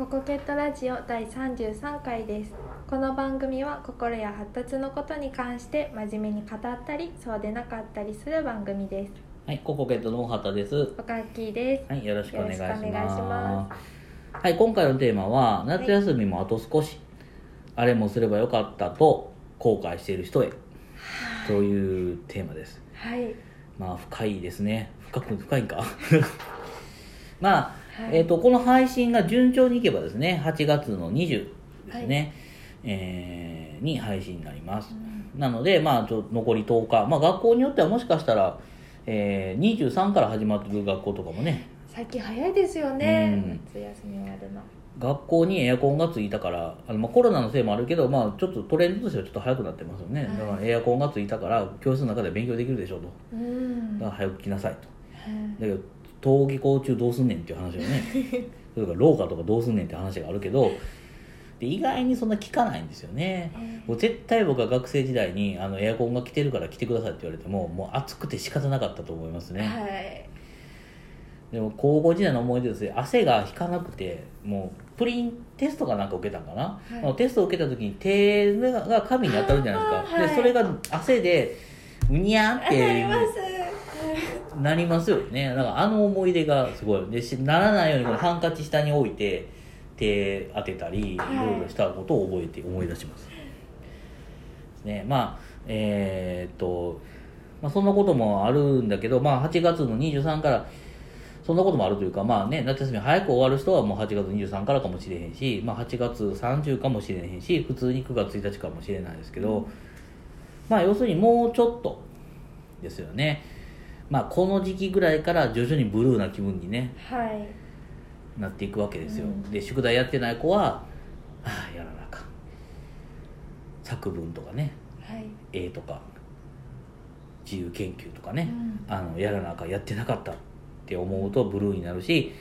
ココケットラジオ第33回ですこの番組は心や発達のことに関して真面目に語ったりそうでなかったりする番組ですはい、ココケットの大畑です。おかっきーですはい、よろしくお願いします。よろしくお願いしまはい、今回のテーマは、夏休みもあと少し、あれもすればよかったと後悔している人へ、というテーマです。はいまあ、深いですね。深く、深いんか まあ、はい。えっ、と、この配信が順調にいけばですね、8月の20ですね、えーに配信になります。なので、まあ、ちょ残り10日、まあ、学校によってはもしかしたら、えー、23から始まってる学校とかもね、最近早いですよね。うん。夏休み終わるの。学校にエアコンがついたからあの、まあ、コロナのせいもあるけど、まあ、ちょっとトレンドとしてはちょっと早くなってますよね、はい。だからエアコンがついたから教室の中で勉強できるでしょうと。うん。だから早く来なさいと。はい。だけど登下校中どうすんねんっていう話をね。それから廊下とかどうすんねんって話があるけどで意外にそんな聞かないんですよね。もう絶対僕は学生時代にあのエアコンが来てるから来てくださいって言われてももう暑くて仕方なかったと思いますね、はい。でも高校時代の思い出ですね汗が引かなくてもうプリンテストかなんか受けたんかな、はい。テストを受けた時に手が紙に当たるじゃないですか、はい。でそれが汗でうにゃーっあなりてますなりますよね。だからあの思い出がすごい。でしならないようにこのハンカチ下に置いて手当てたりいはい。ろいろしたことを覚えて思い出します、ですねまあえーっと、まあ、そんなこともあるんだけど、まあ、8月の23からそんなこともあるというか、まあね、夏休み早く終わる人はもう8月23からかもしれへんし、まあ、8月30かもしれへんし普通に9月1日かもしれないですけど、まあ要するにもうちょっとですよね、まあ、この時期ぐらいから徐々にブルーな気分に、ね、はい。なっていくわけですよ、うん。で宿題やってない子はああやらなあかん。作文とかね。はい。絵とか。自由研究とかね、うん。あのやらなあかんやってなかったって思うとブルーになるし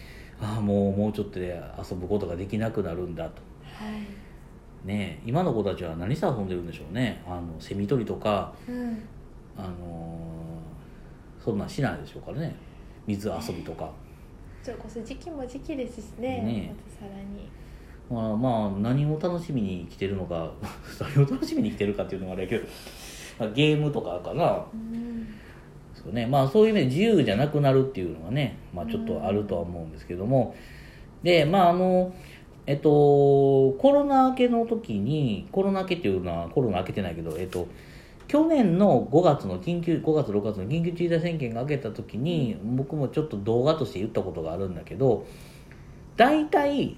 ああもうもうちょっとで遊ぶことができなくなるんだと。はい。ねえ今の子たちは何して遊んでるんでしょうね。あのセミ取りとかうん。あのーそんなんしないでしょうからね。水遊びとか、それこそ時期も時期ですしね。ねまたさらに。まあ、まあ何を楽しみに来てるのか。何を楽しみに来 てるかっていうのもあれやけど、まあ、ゲームとかかな。うん。そうね。まあそういう意味で自由じゃなくなるっていうのがね、まあ、ちょっとあるとは思うんですけども、でまああのえっとコロナ明けの時にコロナ明けっていうのはコロナ明けてないけどえっと去年の5月の緊急5月6月の緊急事態宣言が明けた時に僕もちょっと動画として言ったことがあるんだけど大体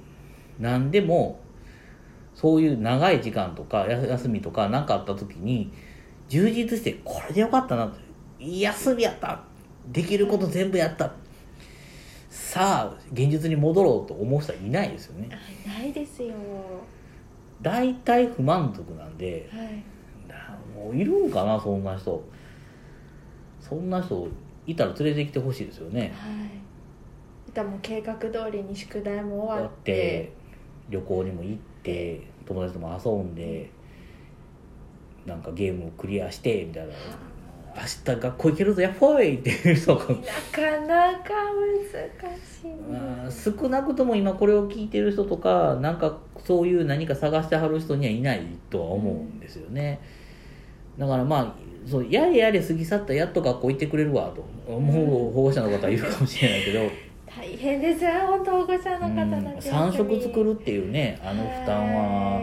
何でもそういう長い時間とかや休みとか何かあった時に充実してこれでよかったなっていい休みやった。できること全部やった。さあ現実に戻ろうと思う人はいないですよね。あないですよ。大体不満足なんではいいるんかなそんな人。そんな人いたら連れてきてほしいですよね。はい。でも計画通りに宿題も終わって。て旅行にも行って友達とも遊んでなんかゲームをクリアしてみたいな。明日学校行けるぞやっほいっていう人が。なかなか難しいまあ少なくとも今これを聞いてる人とかなんかそういう何か探してはる人にはいないとは思うんですよね、だからまあそうやれやれ過ぎ去ったらやっと学校行ってくれるわと。思う保護者の方はいるかもしれないけど、大変ですよ本当保護者の方うんたち3食作るっていうねあの負担は。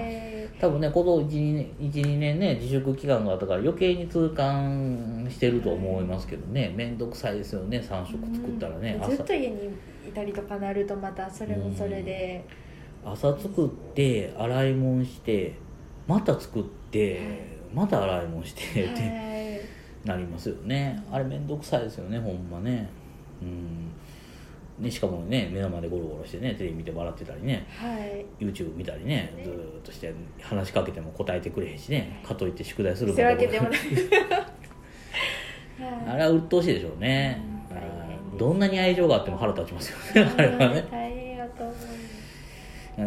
多分ねこの12年ね自粛期間があったから余計に痛感してると思いますけどね。面倒くさいですよね3食作ったらね、ずっと家にいたりとかなるとまたそれもそれで、朝作って洗い物してまた作ってまた洗い物してってはいなりますよね。あれ面倒くさいですよねほんまね。うん。ねしかもね目の前でゴロゴロしてねテレビ見て笑ってたりね。はい。YouTube 見たりねずーっとして話しかけても答えてくれへんしね。かといって宿題するそういうわけでもない。あれは鬱陶しいでしょうね。うん。どんなに愛情があっても腹立ちますよねあれはね。大変やと思う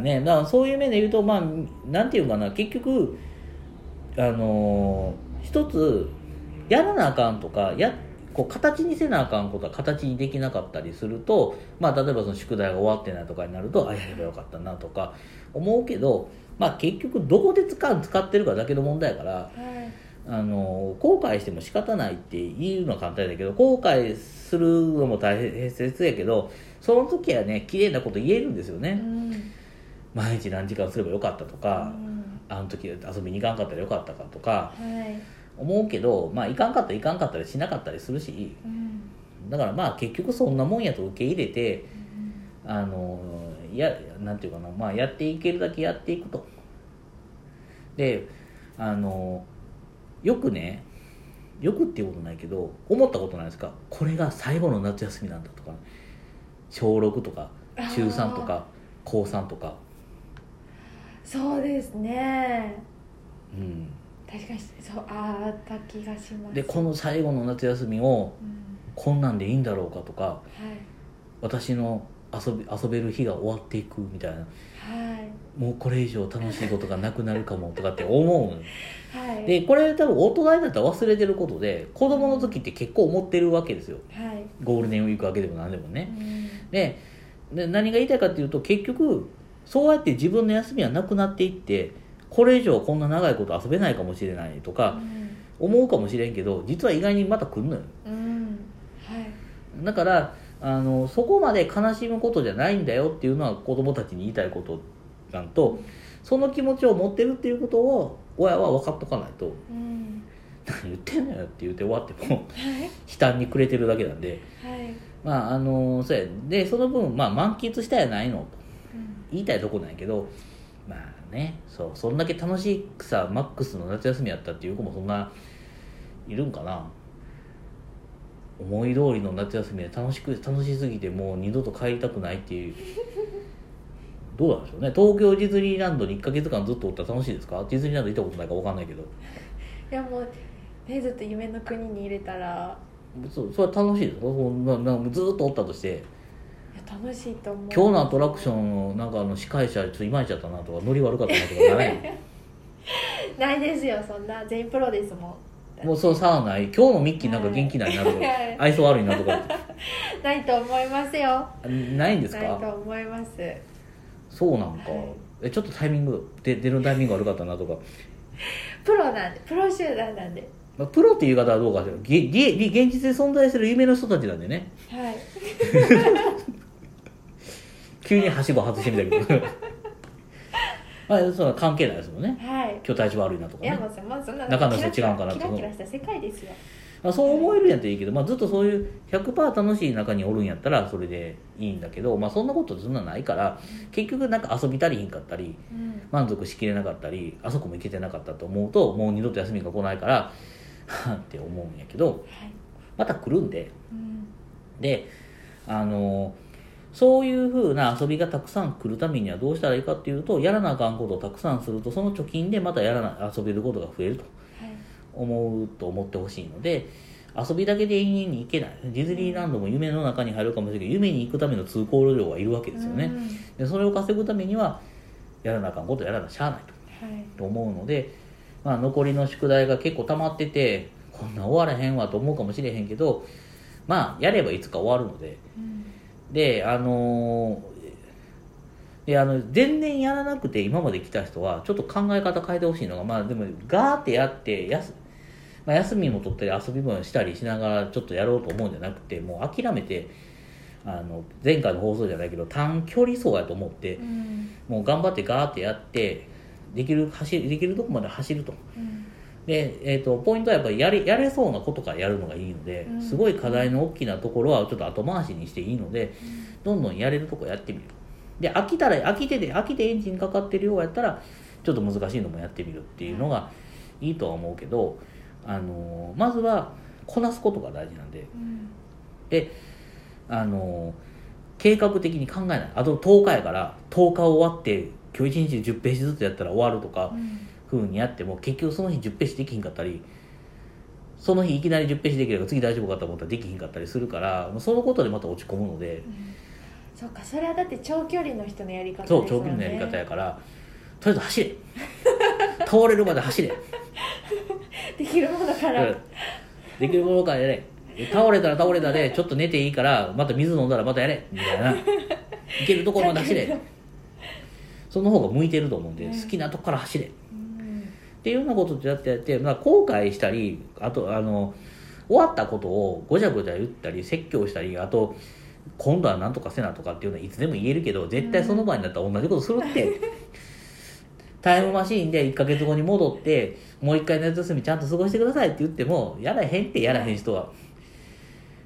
ね、だからそういう面で言うとまあなんていうかな結局あのー一つやらなあかんとかやこう形にせなあかんことは形にできなかったりすると、まあ、例えばその宿題が終わってないとかになるとあやればよかったなとか思うけど、まあ、結局どこで使う使ってるかだけの問題やからはい。あの後悔しても仕方ないって言うのは簡単だけど後悔するのも大切やけどその時はね綺麗なこと言えるんですようね、ん。毎日何時間すればよかったとうか、んあの時遊びに行かんかったらよかったかとかはい。思うけどまあ行かんかったら行かんかったりしなかったりするしうん。だからまあ結局そんなもんやと受け入れてあのやなんていうかなまあやっていけるだけやっていくと。であのよくねよくっていうことないけど思ったことないですか？これが最後の夏休みなんだとか小6とか中3とか高3とかそうですね。うん。確かにそうあった気がします。でこの最後の夏休みをうん。こんなんでいいんだろうかとかはい。私の遊び遊べる日が終わっていくみたいな。はい。もうこれ以上楽しいことがなくなるかもとかって思うはい。でこれ多分大人になったら忘れてることで子供の時って結構思ってるわけですよ。はい。ゴールデンウィーク明けでも何でもうねん。でで何が言いたいかっていうと結局そうやって自分の休みはなくなっていってこれ以上こんな長いこと遊べないかもしれないとか思うかもしれんけど実は意外にまた来るのよ。うん。うんはい。だからあのそこまで悲しむことじゃないんだよっていうのは子供たちに言いたいことなんとその気持ちを持ってるっていうことを親は分かっとかないと。うん。何言ってんのよって言って終わってもはい。悲嘆にくれてるだけなんで。はい。まああのそうや。でその分、まあ、満喫したやないのと。うん言いたいとこなんやけどまあねそうそんだけ楽しくさマックスの夏休みやったっていう子もそんないるんかな。思い通りの夏休みで楽しく楽しすぎてもう二度と帰りたくないっていう。どうなんでしょうね。東京ディズニーランドに1ヶ月間ずっとおったら楽しいですか？ディズニーランド行ったことないから分かんないけど。いやもうねずっと夢の国に入れたら。そうそれは楽しいですななずっとおったとして楽しいと思う。今日のアトラクションのなんかあの司会者ちょっといまいちゃったなとかノリ悪かったなとかない ないですよそんな全員プロですもん。もうそうさあない今日のミッキーなんか元気ないなとか、はい。愛想悪いなとか。ないと思いますよ。ないんですないとか思います。そうなんか、はい。えちょっとタイミングで出るタイミング悪かったなとか、プロなんでプロ集団なんで。まあ、プロっていう言い方はどうかしら。げげ現実で存在する夢の人たちなんでね。はい 急にはしご外してみたけど まあそ関係ないですもんね。はい。今日体調悪いなとかね。いやもうそんな中の人違うんかなとキラキラした世界ですよ。まあ、そう思えるんやったらいいけど、まあ、ずっとそういう100%楽しい中におるんやったらそれでいいんだけど、まあ、そんなことそんなないから結局なんか遊び足りひんかったりうん。満足しきれなかったりあそこも行けてなかったと思うともう二度と休みが来ないからって思うんやけどはい。また来るんで。うん。であのそういう風な遊びがたくさん来るためにはどうしたらいいかっていうとやらなあかんことをたくさんするとその貯金でまたやらな遊べることが増えるとはい。思うと思ってほしいので遊びだけで永遠に行けない。ディズニーランドも夢の中に入るかもしれないけど夢に行くための通行料はいるわけですよね。うん。でそれを稼ぐためにはやらなあかんことやらなしゃあないと。はい。と思うので、まあ、残りの宿題が結構溜まっててこんな終わらへんわと思うかもしれへんけどまあやればいつか終わるのでうんであのーであの全然やらなくて今まで来た人はちょっと考え方変えてほしいのがまあでもガーってやってやす、まあ、休みも取ったり遊びもしたりしながらちょっとやろうと思うんじゃなくてもう諦めてあの前回の放送じゃないけど短距離走やと思ってうん。もう頑張ってガーってやってできる走りできるとこまで走ると。うんで、えー、とポイントはやっぱりやれやれそうなことからやるのがいいので、うん。すごい課題の大きなところはちょっと後回しにしていいので、どんどんやれるとこやってみる。で飽きたら飽きてて飽きてエンジンかかってるようやったらちょっと難しいのもやってみるっていうのがいいとは思うけど、あのーまずはこなすことが大事なんで。うん。であのー計画的に考えない。あと10日やから10日終わって今日1日で10ページずつやったら終わるとか、うん風にやっても結局その日10ページできひんかったりその日いきなり10ページできれば次大丈夫かと思ったらできひんかったりするからそのことでまた落ち込むので。そうかそれはだって長距離の人のやり方ですそう長距離のやり方やからとりあえず走れ。倒れるまで走れ。できるものから。できるものからやれ。倒れたら倒れたでちょっと寝ていいからまた水飲んだらまたやれ。みたいな。いけるところまで走れ。その方が向いてると思うんで、うん。好きなとこから走れっうんていうようなことってやってやって、まあ、後悔したりあとあの終わったことをごちゃごちゃ言ったり説教したりあと今度は何とかせなとかっていうのはいつでも言えるけど絶対その場になったら同じことするって、タイムマシーンで1ヶ月後に戻ってもう一回夏休みちゃんと過ごしてくださいって言ってもやらへんってやらへん人は。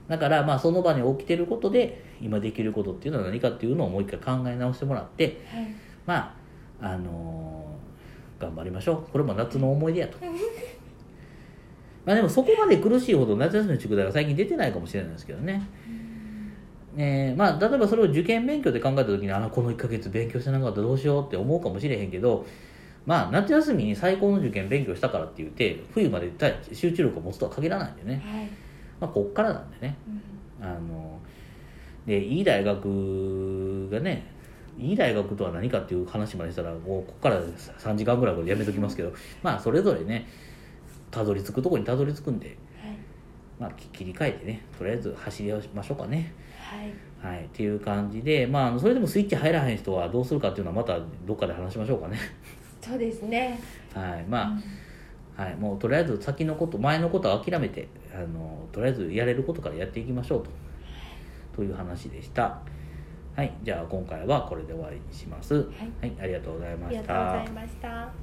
だからまあその場に起きてることで今できることっていうのは何かっていうのをもう一回考え直してもらってはい。まああのー頑張りましょう。これも夏の思い出やと。まあでもそこまで苦しいほど夏休みの宿題が最近出てないかもしれないですけどね。えーまあ、例えばそれを受験勉強で考えた時にあこの1ヶ月勉強してなかったらどうしようって思うかもしれへんけどまあ夏休みに最高の受験勉強したからって言って冬まで集中力を持つとは限らないんでね、はい。まあ、こっからなんでね。うん。あのでいい大学がねいい大学とは何かっていう話までしたらもうここから3時間ぐらいでやめときますけどまあそれぞれねたどり着くとこにたどり着くんで、はい。まあ、き切り替えてねとりあえず走りましょうかね。はい。はい、っていう感じで、まあそれでもスイッチ入らへん人はどうするかっていうのはまたどっかで話しましょうかね。そうですね。はい、まあ、はい、もうとりあえず先のこと、前のことは諦めて、あの、とりあえずやれることからやっていきましょうと。という話でした。はい、じゃあ今回はこれで終わりにします。はい、ありがとうございあましりがとうござたい。ました